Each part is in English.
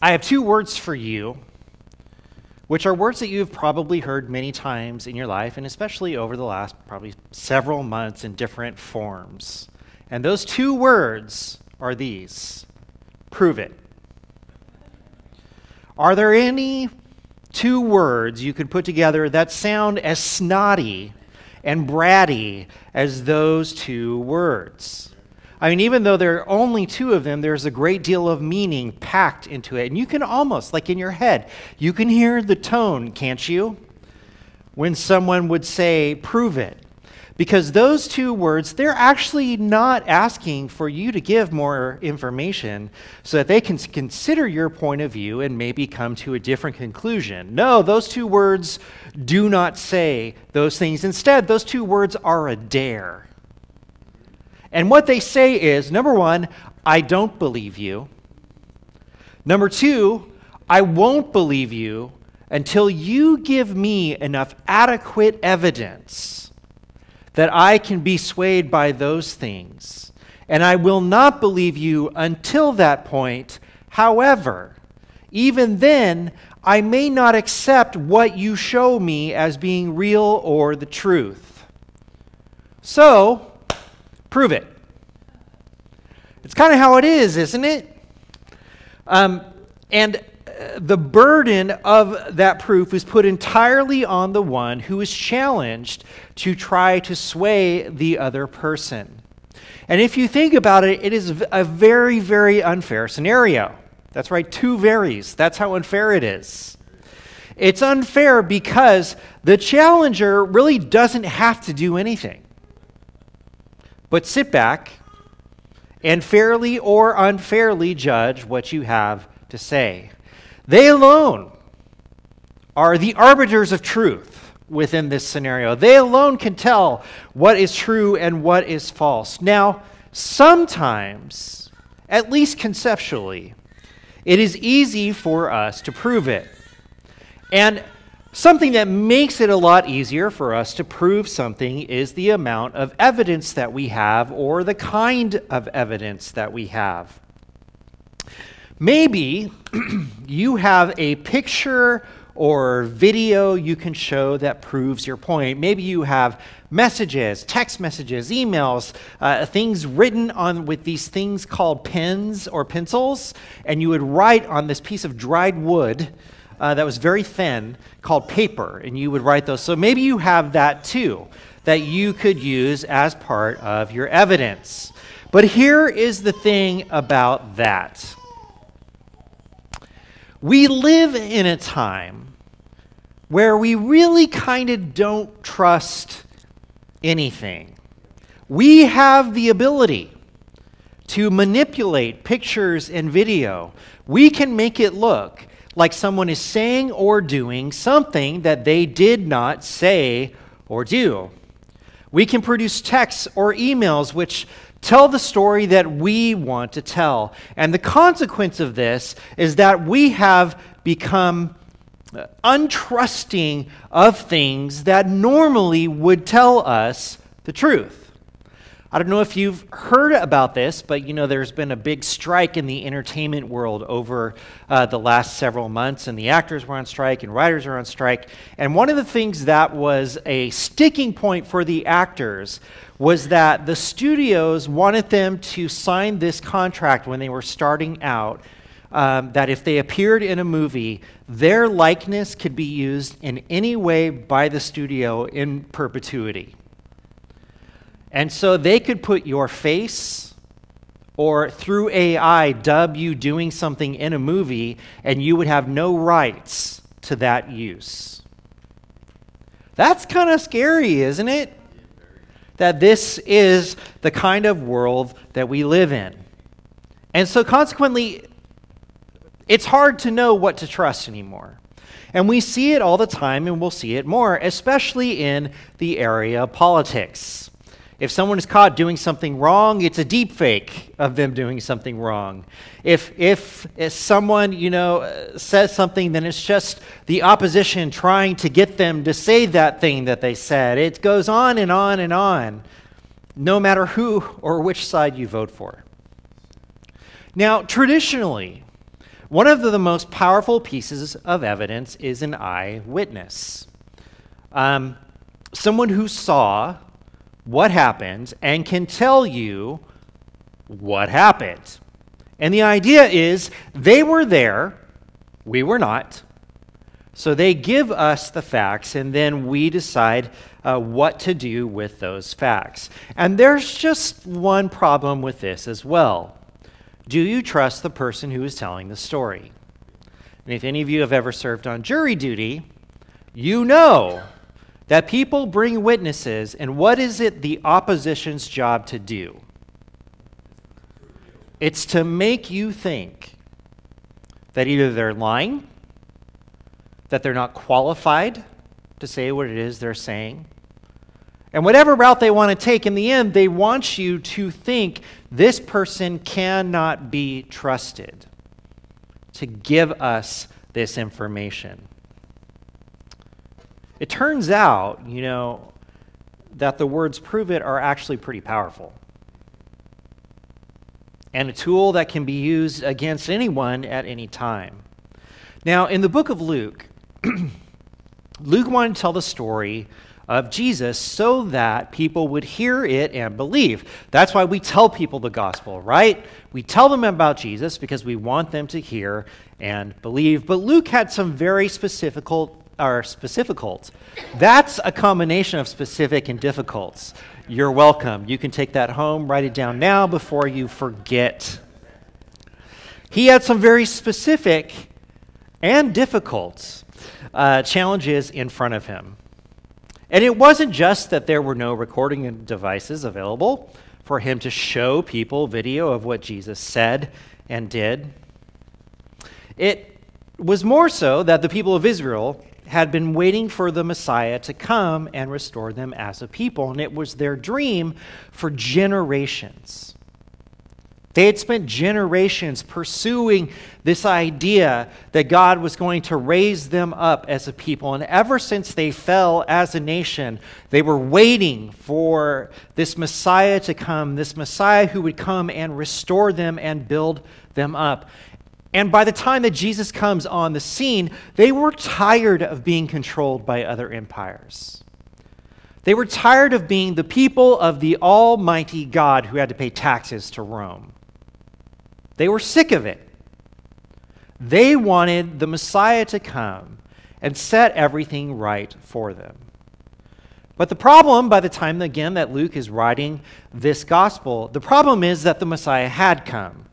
I have two words for you, which are words that you've probably heard many times in your life, and especially over the last probably several months in different forms. And those two words are these prove it. Are there any two words you could put together that sound as snotty and bratty as those two words? I mean, even though there are only two of them, there's a great deal of meaning packed into it. And you can almost, like in your head, you can hear the tone, can't you? When someone would say, prove it. Because those two words, they're actually not asking for you to give more information so that they can consider your point of view and maybe come to a different conclusion. No, those two words do not say those things. Instead, those two words are a dare. And what they say is number one, I don't believe you. Number two, I won't believe you until you give me enough adequate evidence that I can be swayed by those things. And I will not believe you until that point. However, even then, I may not accept what you show me as being real or the truth. So, Prove it. It's kind of how it is, isn't it? Um, and uh, the burden of that proof is put entirely on the one who is challenged to try to sway the other person. And if you think about it, it is a very, very unfair scenario. That's right, two varies. That's how unfair it is. It's unfair because the challenger really doesn't have to do anything but sit back and fairly or unfairly judge what you have to say. They alone are the arbiters of truth within this scenario. They alone can tell what is true and what is false. Now, sometimes, at least conceptually, it is easy for us to prove it. And Something that makes it a lot easier for us to prove something is the amount of evidence that we have or the kind of evidence that we have. Maybe you have a picture or video you can show that proves your point. Maybe you have messages, text messages, emails, uh, things written on with these things called pens or pencils, and you would write on this piece of dried wood uh, that was very thin called paper, and you would write those. So maybe you have that too, that you could use as part of your evidence. But here is the thing about that we live in a time where we really kind of don't trust anything. We have the ability to manipulate pictures and video. We can make it look like someone is saying or doing something that they did not say or do. We can produce texts or emails which tell the story that we want to tell. And the consequence of this is that we have become uh, untrusting of things that normally would tell us the truth. I don't know if you've heard about this, but you know there's been a big strike in the entertainment world over uh, the last several months, and the actors were on strike and writers are on strike. And one of the things that was a sticking point for the actors was that the studios wanted them to sign this contract when they were starting out. Um, that if they appeared in a movie, their likeness could be used in any way by the studio in perpetuity. And so they could put your face or through AI dub you doing something in a movie, and you would have no rights to that use. That's kind of scary, isn't it? That this is the kind of world that we live in. And so, consequently, it's hard to know what to trust anymore. And we see it all the time, and we'll see it more, especially in the area of politics. If someone is caught doing something wrong, it's a deep fake of them doing something wrong. If, if, if someone, you know, says something, then it's just the opposition trying to get them to say that thing that they said. It goes on and on and on, no matter who or which side you vote for. Now, traditionally, One of the most powerful pieces of evidence is an eyewitness. Um, someone who saw what happened and can tell you what happened. And the idea is they were there, we were not. So they give us the facts, and then we decide uh, what to do with those facts. And there's just one problem with this as well. Do you trust the person who is telling the story? And if any of you have ever served on jury duty, you know that people bring witnesses, and what is it the opposition's job to do? It's to make you think that either they're lying, that they're not qualified to say what it is they're saying. And whatever route they want to take, in the end, they want you to think this person cannot be trusted to give us this information. It turns out, you know, that the words prove it are actually pretty powerful. And a tool that can be used against anyone at any time. Now, in the book of Luke, Luke wanted to tell the story of Jesus so that people would hear it and believe. That's why we tell people the gospel, right? We tell them about Jesus because we want them to hear and believe. But Luke had some very specific or specificals. That's a combination of specific and difficults. You're welcome. You can take that home, write it down now before you forget. He had some very specific and difficult uh, challenges in front of him. And it wasn't just that there were no recording devices available for him to show people video of what Jesus said and did. It was more so that the people of Israel had been waiting for the Messiah to come and restore them as a people, and it was their dream for generations. They had spent generations pursuing this idea that God was going to raise them up as a people. And ever since they fell as a nation, they were waiting for this Messiah to come, this Messiah who would come and restore them and build them up. And by the time that Jesus comes on the scene, they were tired of being controlled by other empires. They were tired of being the people of the Almighty God who had to pay taxes to Rome. They were sick of it. They wanted the Messiah to come and set everything right for them. But the problem, by the time again that Luke is writing this gospel, the problem is that the Messiah had come.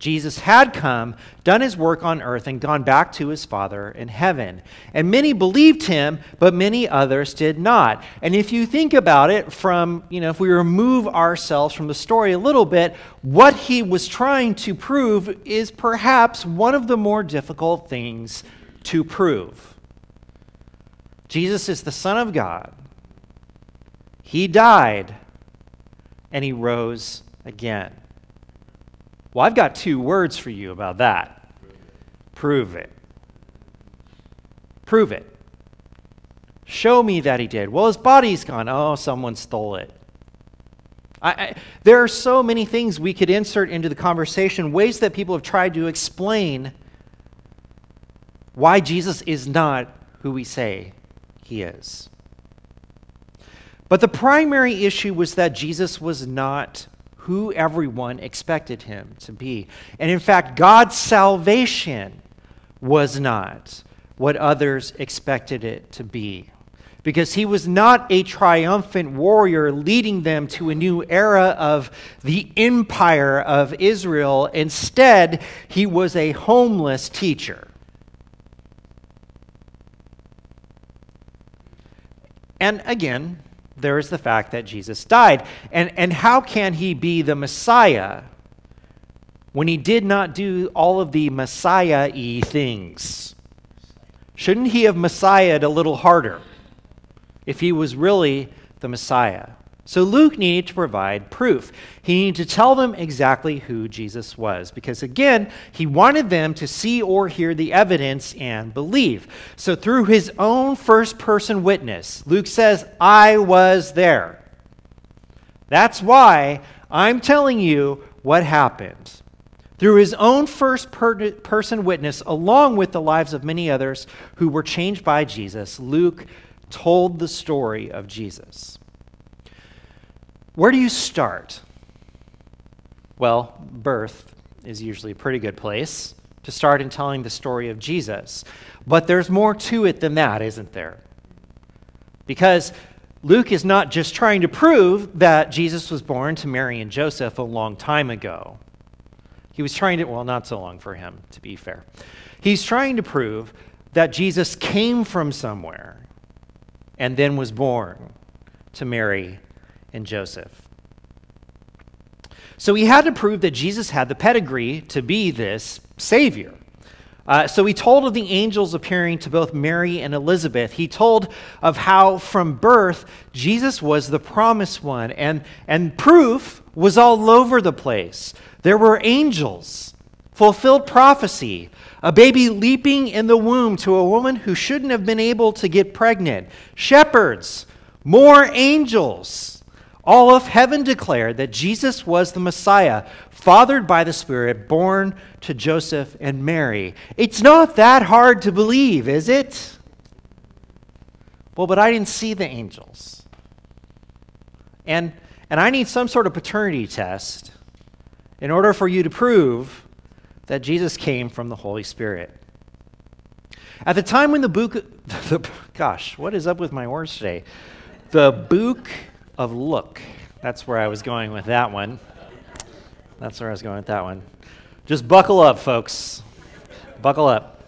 Jesus had come, done his work on earth, and gone back to his Father in heaven. And many believed him, but many others did not. And if you think about it from, you know, if we remove ourselves from the story a little bit, what he was trying to prove is perhaps one of the more difficult things to prove. Jesus is the Son of God. He died, and he rose again. Well, I've got two words for you about that. Prove it. Prove it. Show me that he did. Well, his body's gone. Oh, someone stole it. I, I, there are so many things we could insert into the conversation, ways that people have tried to explain why Jesus is not who we say he is. But the primary issue was that Jesus was not who everyone expected him to be. And in fact, God's salvation was not what others expected it to be. Because he was not a triumphant warrior leading them to a new era of the empire of Israel. Instead, he was a homeless teacher. And again, there is the fact that Jesus died. And, and how can he be the Messiah when he did not do all of the Messiah y things? Shouldn't he have Messiahed a little harder if he was really the Messiah? So Luke needed to provide proof. He needed to tell them exactly who Jesus was because, again, he wanted them to see or hear the evidence and believe. So, through his own first person witness, Luke says, I was there. That's why I'm telling you what happened. Through his own first per- person witness, along with the lives of many others who were changed by Jesus, Luke told the story of Jesus. Where do you start? Well, birth is usually a pretty good place to start in telling the story of Jesus. But there's more to it than that, isn't there? Because Luke is not just trying to prove that Jesus was born to Mary and Joseph a long time ago. He was trying to, well, not so long for him, to be fair. He's trying to prove that Jesus came from somewhere and then was born to Mary and Joseph. So he had to prove that Jesus had the pedigree to be this Savior. Uh, so he told of the angels appearing to both Mary and Elizabeth. He told of how from birth Jesus was the promised one, and, and proof was all over the place. There were angels, fulfilled prophecy, a baby leaping in the womb to a woman who shouldn't have been able to get pregnant, shepherds, more angels. All of heaven declared that Jesus was the Messiah, fathered by the Spirit, born to Joseph and Mary. It's not that hard to believe, is it? Well, but I didn't see the angels. And, and I need some sort of paternity test in order for you to prove that Jesus came from the Holy Spirit. At the time when the book, the, gosh, what is up with my words today? The book of look. That's where I was going with that one. That's where I was going with that one. Just buckle up, folks. Buckle up.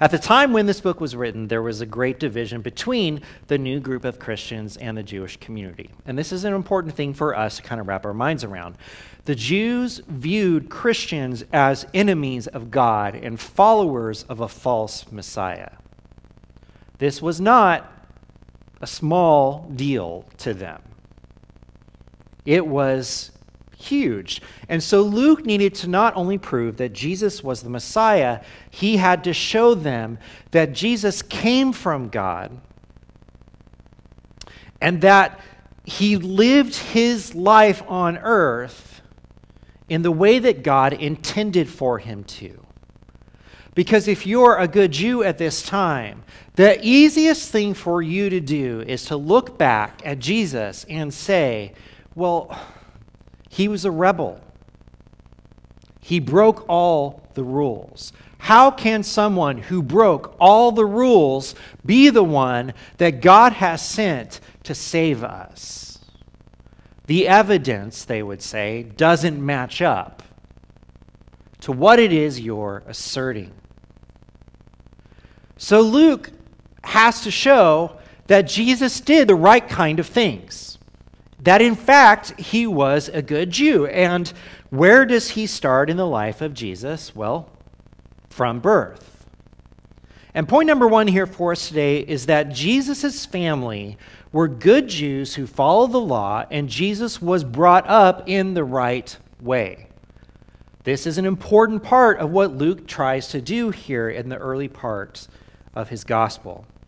At the time when this book was written, there was a great division between the new group of Christians and the Jewish community. And this is an important thing for us to kind of wrap our minds around. The Jews viewed Christians as enemies of God and followers of a false Messiah. This was not a small deal to them. It was huge. And so Luke needed to not only prove that Jesus was the Messiah, he had to show them that Jesus came from God and that he lived his life on earth in the way that God intended for him to. Because if you're a good Jew at this time, the easiest thing for you to do is to look back at Jesus and say, well, he was a rebel. He broke all the rules. How can someone who broke all the rules be the one that God has sent to save us? The evidence, they would say, doesn't match up to what it is you're asserting. So Luke has to show that Jesus did the right kind of things. That in fact, he was a good Jew. And where does he start in the life of Jesus? Well, from birth. And point number one here for us today is that Jesus' family were good Jews who followed the law, and Jesus was brought up in the right way. This is an important part of what Luke tries to do here in the early parts of his gospel.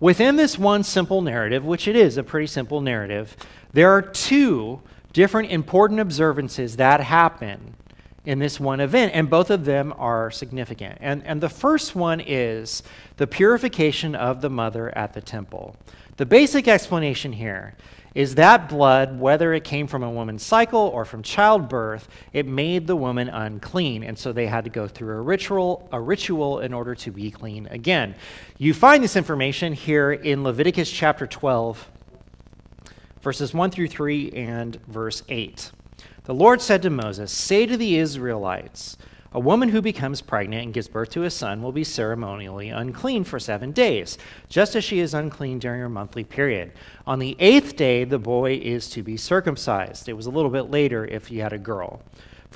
within this one simple narrative, which it is a pretty simple narrative, there are two different important observances that happen in this one event, and both of them are significant. And, and the first one is the purification of the mother at the temple. The basic explanation here is that blood, whether it came from a woman's cycle or from childbirth, it made the woman unclean. And so they had to go through a ritual, a ritual in order to be clean again. You find this information here in Leviticus chapter 12, verses 1 through 3 and verse 8. The Lord said to Moses, Say to the Israelites, a woman who becomes pregnant and gives birth to a son will be ceremonially unclean for seven days, just as she is unclean during her monthly period. On the eighth day, the boy is to be circumcised. It was a little bit later if you had a girl.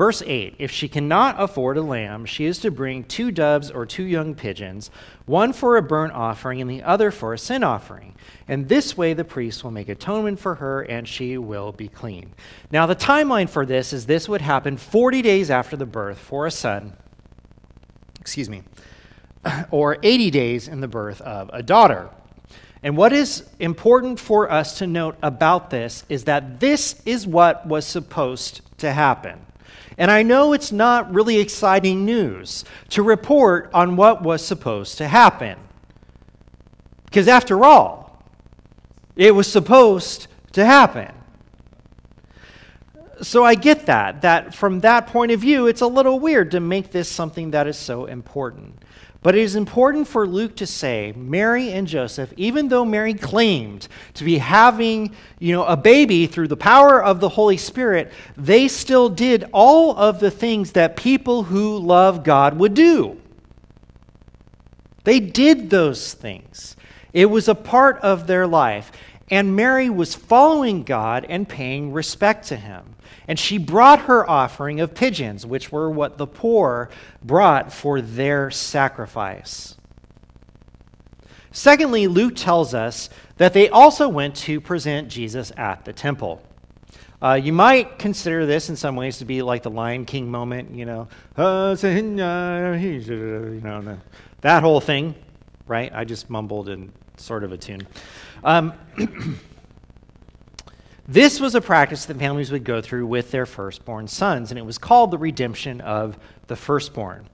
Verse 8 If she cannot afford a lamb, she is to bring two doves or two young pigeons, one for a burnt offering and the other for a sin offering. And this way the priest will make atonement for her and she will be clean. Now, the timeline for this is this would happen 40 days after the birth for a son, excuse me, or 80 days in the birth of a daughter. And what is important for us to note about this is that this is what was supposed to happen. And I know it's not really exciting news to report on what was supposed to happen. Because after all, it was supposed to happen. So I get that, that from that point of view, it's a little weird to make this something that is so important. But it is important for Luke to say Mary and Joseph, even though Mary claimed to be having you know, a baby through the power of the Holy Spirit, they still did all of the things that people who love God would do. They did those things, it was a part of their life. And Mary was following God and paying respect to him. And she brought her offering of pigeons, which were what the poor brought for their sacrifice. Secondly, Luke tells us that they also went to present Jesus at the temple. Uh, you might consider this in some ways to be like the Lion King moment, you know, you know, that whole thing, right? I just mumbled in sort of a tune. Um, This was a practice that families would go through with their firstborn sons, and it was called the redemption of the firstborn.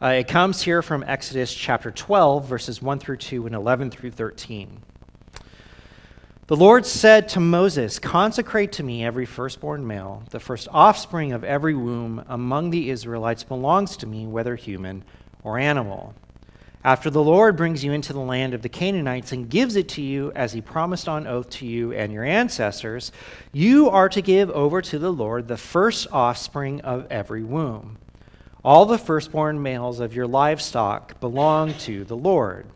Uh, it comes here from Exodus chapter 12, verses 1 through 2 and 11 through 13. The Lord said to Moses, Consecrate to me every firstborn male. The first offspring of every womb among the Israelites belongs to me, whether human or animal. After the Lord brings you into the land of the Canaanites and gives it to you as he promised on oath to you and your ancestors, you are to give over to the Lord the first offspring of every womb. All the firstborn males of your livestock belong to the Lord.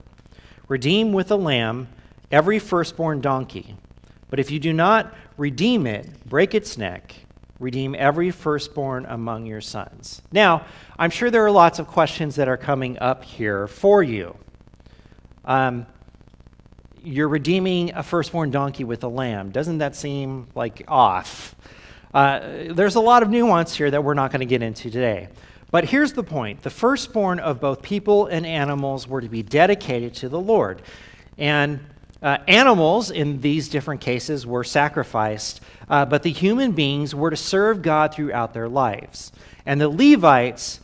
Redeem with a lamb every firstborn donkey. But if you do not redeem it, break its neck redeem every firstborn among your sons. Now, I'm sure there are lots of questions that are coming up here for you. Um, you're redeeming a firstborn donkey with a lamb. Doesn't that seem like off? Uh, there's a lot of nuance here that we're not going to get into today. But here's the point the firstborn of both people and animals were to be dedicated to the Lord. And uh, animals in these different cases were sacrificed, uh, but the human beings were to serve God throughout their lives. And the Levites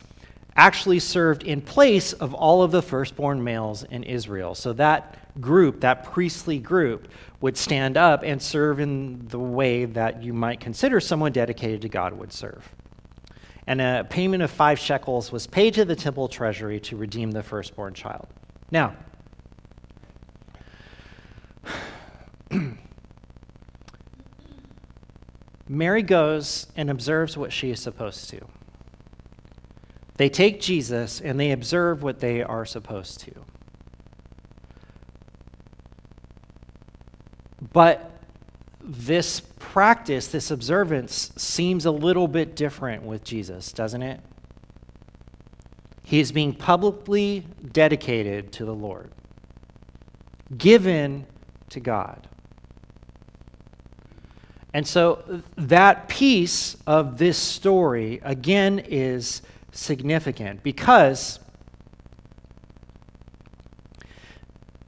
actually served in place of all of the firstborn males in Israel. So that group, that priestly group, would stand up and serve in the way that you might consider someone dedicated to God would serve. And a payment of five shekels was paid to the temple treasury to redeem the firstborn child. Now, Mary goes and observes what she is supposed to. They take Jesus and they observe what they are supposed to. But this practice, this observance, seems a little bit different with Jesus, doesn't it? He is being publicly dedicated to the Lord, given to God. And so that piece of this story, again, is significant because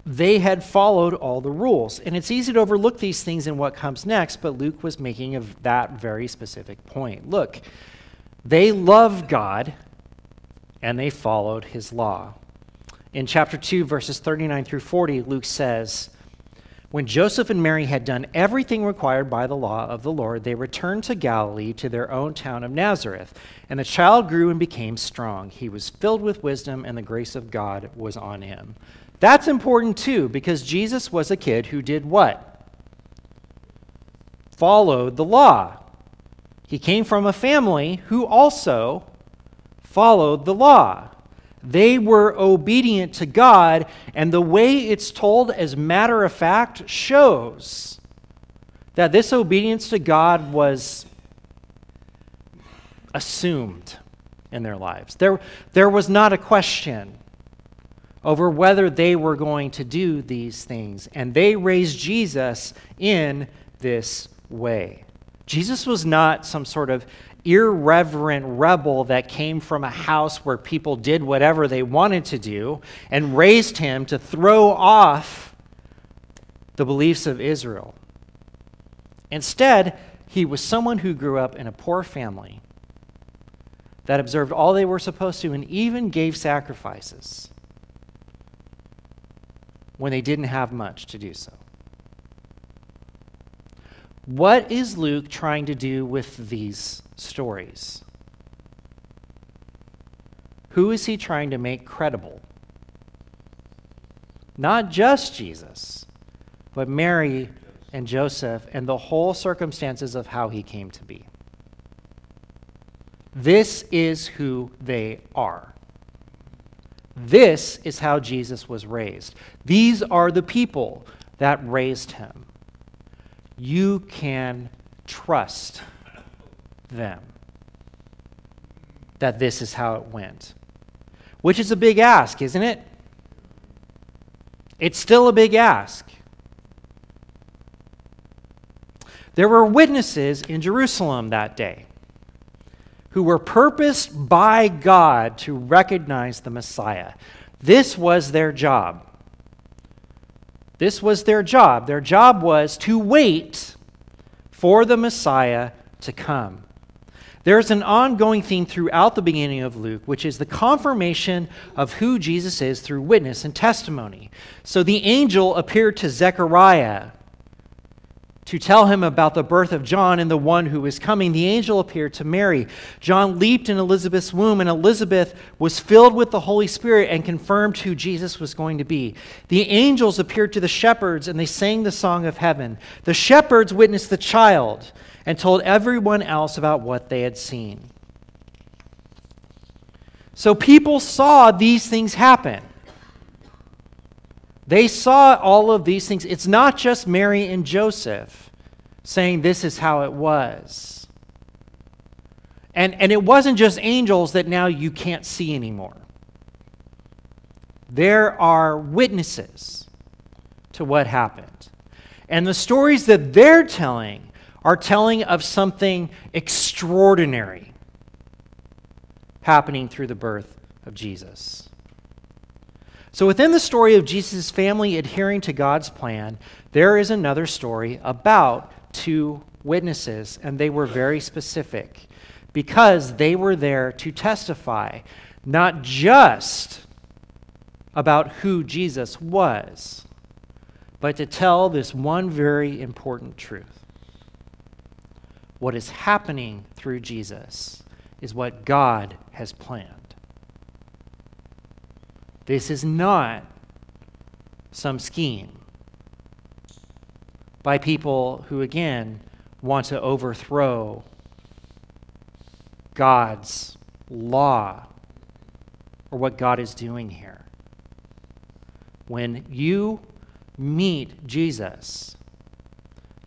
they had followed all the rules. And it's easy to overlook these things in what comes next, but Luke was making a, that very specific point. Look, they loved God and they followed his law. In chapter 2, verses 39 through 40, Luke says, when Joseph and Mary had done everything required by the law of the Lord, they returned to Galilee to their own town of Nazareth. And the child grew and became strong. He was filled with wisdom, and the grace of God was on him. That's important too, because Jesus was a kid who did what? Followed the law. He came from a family who also followed the law. They were obedient to God, and the way it's told as matter of fact shows that this obedience to God was assumed in their lives. There, there was not a question over whether they were going to do these things. And they raised Jesus in this way. Jesus was not some sort of irreverent rebel that came from a house where people did whatever they wanted to do and raised him to throw off the beliefs of Israel. Instead, he was someone who grew up in a poor family that observed all they were supposed to and even gave sacrifices when they didn't have much to do so. What is Luke trying to do with these stories? Who is he trying to make credible? Not just Jesus, but Mary and Joseph and the whole circumstances of how he came to be. This is who they are. This is how Jesus was raised. These are the people that raised him. You can trust them that this is how it went. Which is a big ask, isn't it? It's still a big ask. There were witnesses in Jerusalem that day who were purposed by God to recognize the Messiah. This was their job. This was their job. Their job was to wait for the Messiah to come. There's an ongoing theme throughout the beginning of Luke, which is the confirmation of who Jesus is through witness and testimony. So the angel appeared to Zechariah to tell him about the birth of John and the one who was coming, the angel appeared to Mary. John leaped in Elizabeth's womb, and Elizabeth was filled with the Holy Spirit and confirmed who Jesus was going to be. The angels appeared to the shepherds, and they sang the song of heaven. The shepherds witnessed the child and told everyone else about what they had seen. So people saw these things happen. They saw all of these things. It's not just Mary and Joseph saying this is how it was. And, and it wasn't just angels that now you can't see anymore. There are witnesses to what happened. And the stories that they're telling are telling of something extraordinary happening through the birth of Jesus. So, within the story of Jesus' family adhering to God's plan, there is another story about two witnesses, and they were very specific because they were there to testify not just about who Jesus was, but to tell this one very important truth. What is happening through Jesus is what God has planned. This is not some scheme by people who, again, want to overthrow God's law or what God is doing here. When you meet Jesus,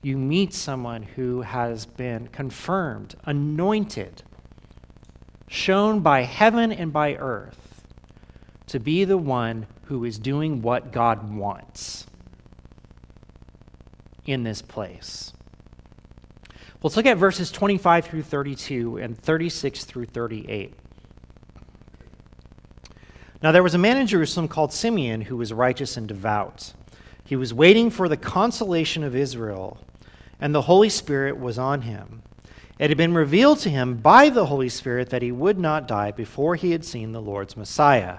you meet someone who has been confirmed, anointed, shown by heaven and by earth to be the one who is doing what God wants in this place. Let's look at verses 25 through 32 and 36 through 38. Now, there was a man in Jerusalem called Simeon who was righteous and devout. He was waiting for the consolation of Israel, and the Holy Spirit was on him. It had been revealed to him by the Holy Spirit that he would not die before he had seen the Lord's Messiah.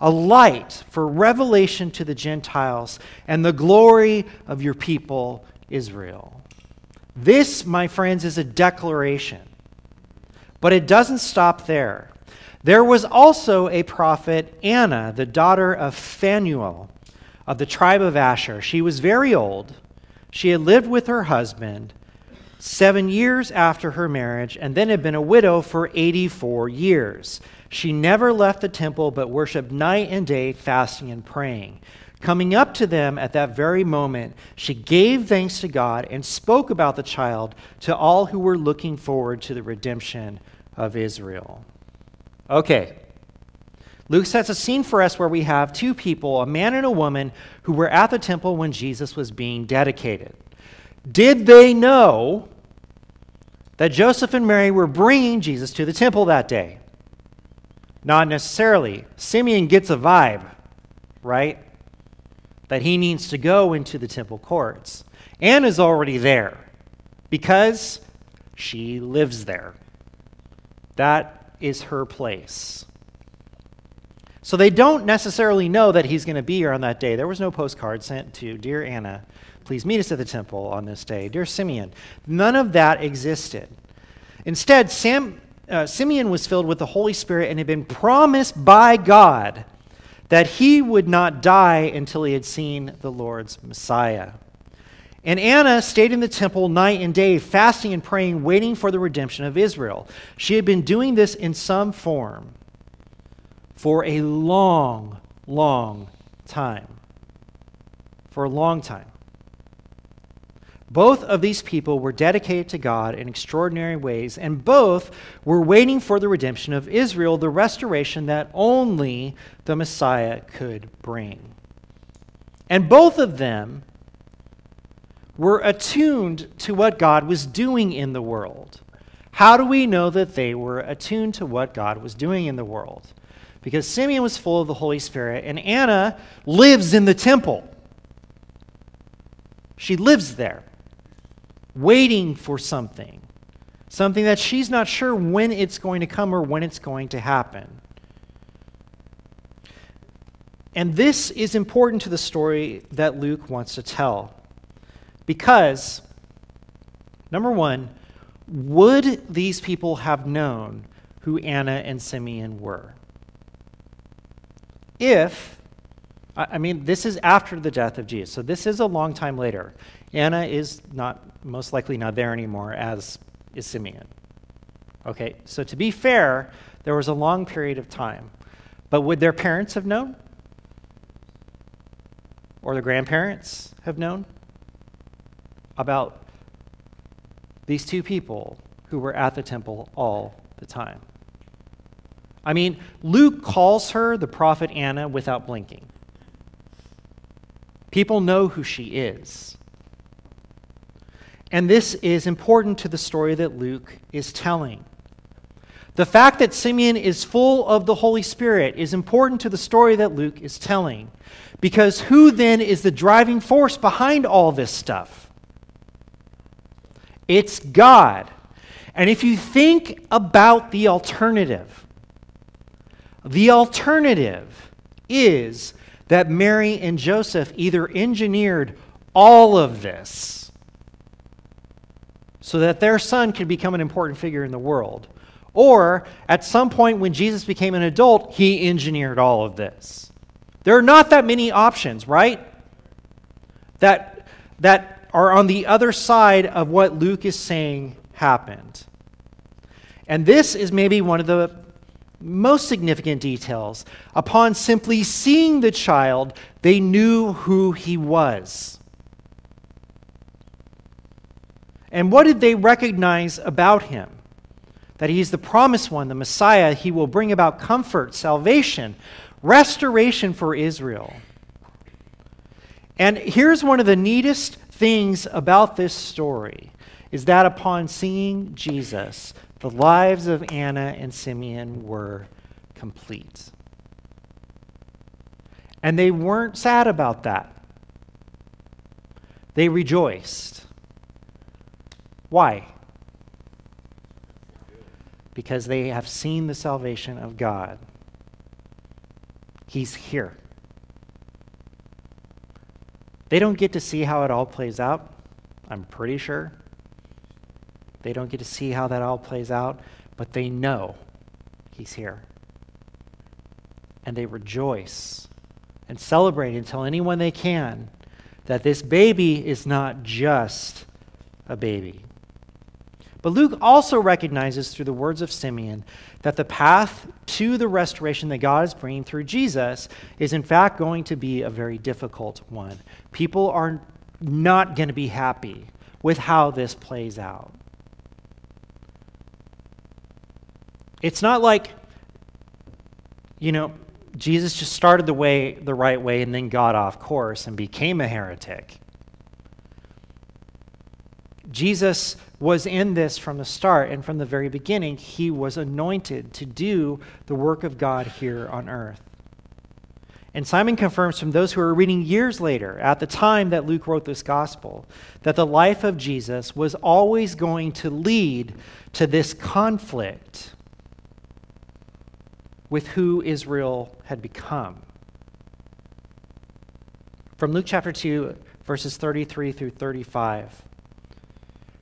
a light for revelation to the Gentiles and the glory of your people, Israel. This, my friends, is a declaration. But it doesn't stop there. There was also a prophet, Anna, the daughter of Phanuel of the tribe of Asher. She was very old. She had lived with her husband seven years after her marriage and then had been a widow for 84 years. She never left the temple but worshiped night and day, fasting and praying. Coming up to them at that very moment, she gave thanks to God and spoke about the child to all who were looking forward to the redemption of Israel. Okay. Luke sets a scene for us where we have two people, a man and a woman, who were at the temple when Jesus was being dedicated. Did they know that Joseph and Mary were bringing Jesus to the temple that day? Not necessarily. Simeon gets a vibe, right? That he needs to go into the temple courts. Anna's already there because she lives there. That is her place. So they don't necessarily know that he's going to be here on that day. There was no postcard sent to Dear Anna, please meet us at the temple on this day. Dear Simeon, none of that existed. Instead, Sam, uh, Simeon was filled with the Holy Spirit and had been promised by God that he would not die until he had seen the Lord's Messiah. And Anna stayed in the temple night and day, fasting and praying, waiting for the redemption of Israel. She had been doing this in some form for a long, long time. For a long time. Both of these people were dedicated to God in extraordinary ways, and both were waiting for the redemption of Israel, the restoration that only the Messiah could bring. And both of them were attuned to what God was doing in the world. How do we know that they were attuned to what God was doing in the world? Because Simeon was full of the Holy Spirit, and Anna lives in the temple. She lives there, waiting for something, something that she's not sure when it's going to come or when it's going to happen. And this is important to the story that Luke wants to tell. Because, number one, would these people have known who Anna and Simeon were? If, I mean, this is after the death of Jesus, so this is a long time later. Anna is not, most likely not there anymore, as is Simeon. Okay, so to be fair, there was a long period of time. But would their parents have known? Or their grandparents have known? about these two people who were at the temple all the time. I mean, Luke calls her the prophet Anna without blinking. People know who she is. And this is important to the story that Luke is telling. The fact that Simeon is full of the Holy Spirit is important to the story that Luke is telling. Because who then is the driving force behind all this stuff? It's God. And if you think about the alternative, the alternative is that Mary and Joseph either engineered all of this so that their son could become an important figure in the world, or at some point when Jesus became an adult, he engineered all of this. There are not that many options, right? That, that are on the other side of what Luke is saying happened. And this is maybe one of the most significant details. Upon simply seeing the child, they knew who he was. And what did they recognize about him? That he's the promised one, the Messiah. He will bring about comfort, salvation, restoration for Israel. And here's one of the neatest things about this story is that upon seeing Jesus, the lives of Anna and Simeon were complete. And they weren't sad about that. They rejoiced. Why? Because they have seen the salvation of God. He's here. They don't get to see how it all plays out, I'm pretty sure. They don't get to see how that all plays out, but they know He's here. and they rejoice and celebrate and tell anyone they can that this baby is not just a baby. But Luke also recognizes through the words of Simeon that the path to the restoration that God is bringing through Jesus is, in fact, going to be a very difficult one. People are not going to be happy with how this plays out. It's not like, you know, Jesus just started the way the right way and then got off course and became a heretic. Jesus was in this from the start, and from the very beginning, he was anointed to do the work of God here on earth. And Simon confirms from those who are reading years later, at the time that Luke wrote this gospel, that the life of Jesus was always going to lead to this conflict with who Israel had become. From Luke chapter 2, verses 33 through 35.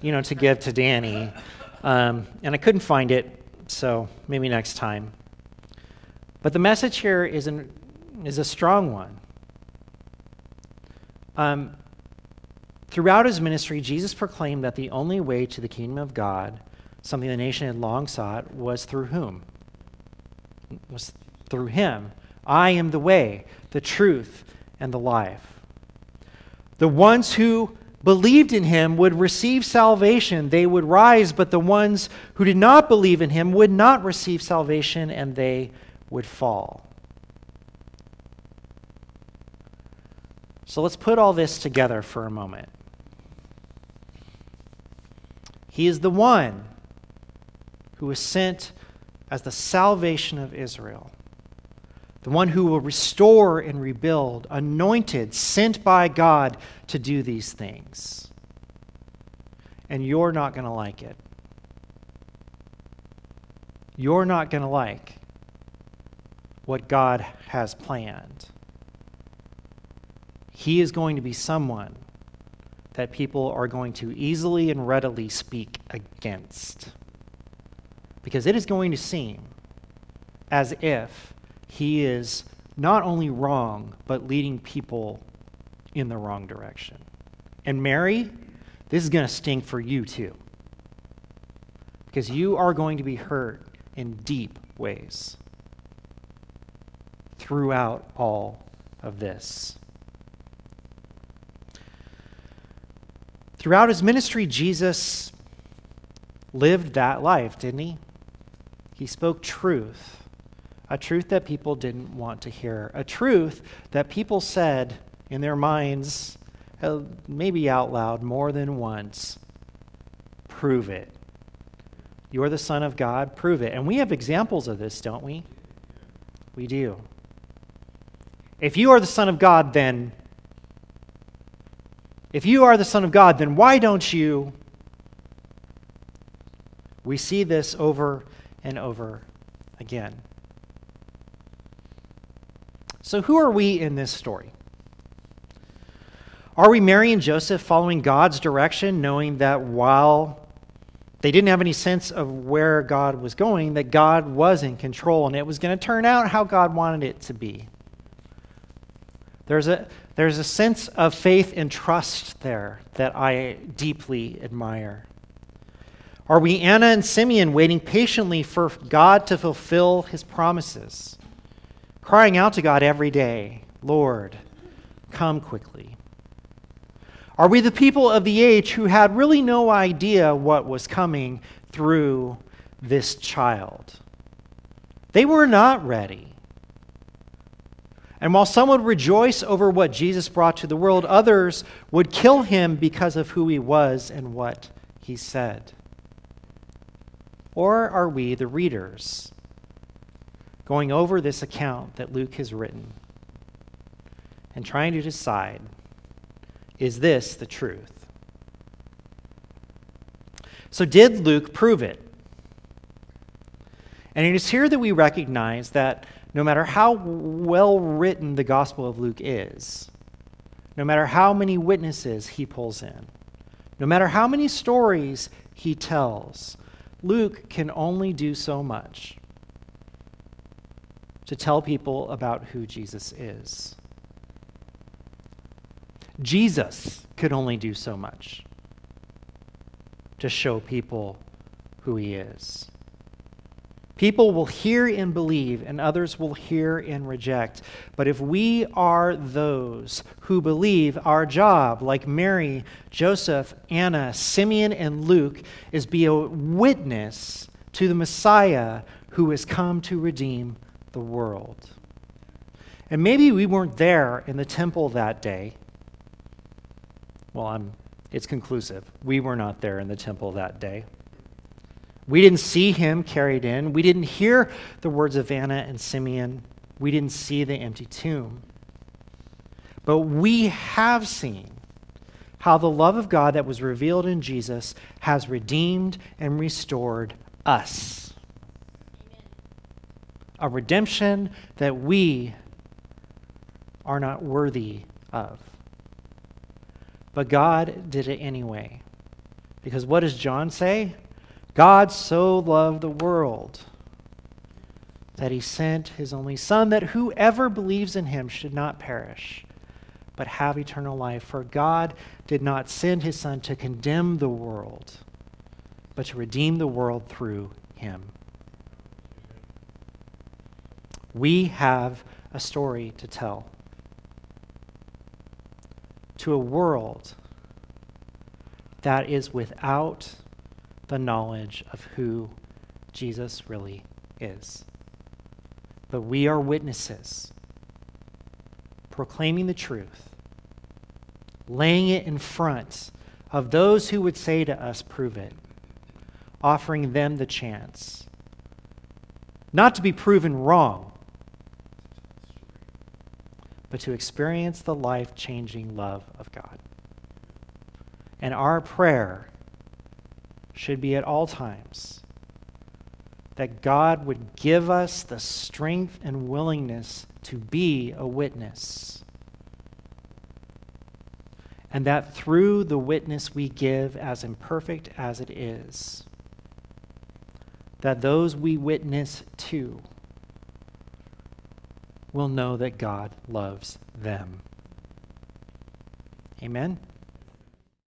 you know, to give to Danny. Um, and I couldn't find it, so maybe next time. But the message here is, an, is a strong one. Um, throughout his ministry, Jesus proclaimed that the only way to the kingdom of God, something the nation had long sought, was through whom? Was through him. I am the way, the truth, and the life. The ones who believed in him would receive salvation. They would rise, but the ones who did not believe in him would not receive salvation and they would fall. So let's put all this together for a moment. He is the one who was sent as the salvation of Israel the one who will restore and rebuild, anointed, sent by God to do these things. And you're not going to like it. You're not going to like what God has planned. He is going to be someone that people are going to easily and readily speak against. Because it is going to seem as if he is not only wrong, but leading people in the wrong direction. And Mary, this is going to sting for you too. Because you are going to be hurt in deep ways throughout all of this. Throughout his ministry, Jesus lived that life, didn't he? He spoke truth a truth that people didn't want to hear, a truth that people said in their minds, uh, maybe out loud, more than once prove it. You're the Son of God, prove it. And we have examples of this, don't we? We do. If you are the Son of God, then. If you are the Son of God, then why don't you? We see this over and over again. So, who are we in this story? Are we Mary and Joseph following God's direction, knowing that while they didn't have any sense of where God was going, that God was in control and it was going to turn out how God wanted it to be? There's a, there's a sense of faith and trust there that I deeply admire. Are we Anna and Simeon waiting patiently for God to fulfill his promises? Crying out to God every day, Lord, come quickly? Are we the people of the age who had really no idea what was coming through this child? They were not ready. And while some would rejoice over what Jesus brought to the world, others would kill him because of who he was and what he said. Or are we the readers going over this account that Luke has written and trying to decide is this the truth? So, did Luke prove it? And it is here that we recognize that no matter how well written the Gospel of Luke is, no matter how many witnesses he pulls in, no matter how many stories he tells, Luke can only do so much to tell people about who Jesus is. Jesus could only do so much to show people who he is. People will hear and believe, and others will hear and reject. But if we are those who believe, our job, like Mary, Joseph, Anna, Simeon, and Luke, is be a witness to the Messiah who has come to redeem the world. And maybe we weren't there in the temple that day. Well, I'm, it's conclusive. We were not there in the temple that day. We didn't see him carried in. We didn't hear the words of Anna and Simeon. We didn't see the empty tomb. But we have seen how the love of God that was revealed in Jesus has redeemed and restored us. A redemption that we are not worthy of. But God did it anyway. Because what does John say? God so loved the world that he sent his only Son, that whoever believes in him should not perish, but have eternal life. For God did not send his Son to condemn the world, but to redeem the world through him. We have a story to tell to a world that is without the knowledge of who Jesus really is. But we are witnesses, proclaiming the truth, laying it in front of those who would say to us, prove it, offering them the chance not to be proven wrong, but to experience the life changing love of God. And our prayer should be at all times that God would give us the strength and willingness to be a witness. And that through the witness we give, as imperfect as it is, that those we witness to will know that God loves them. Amen.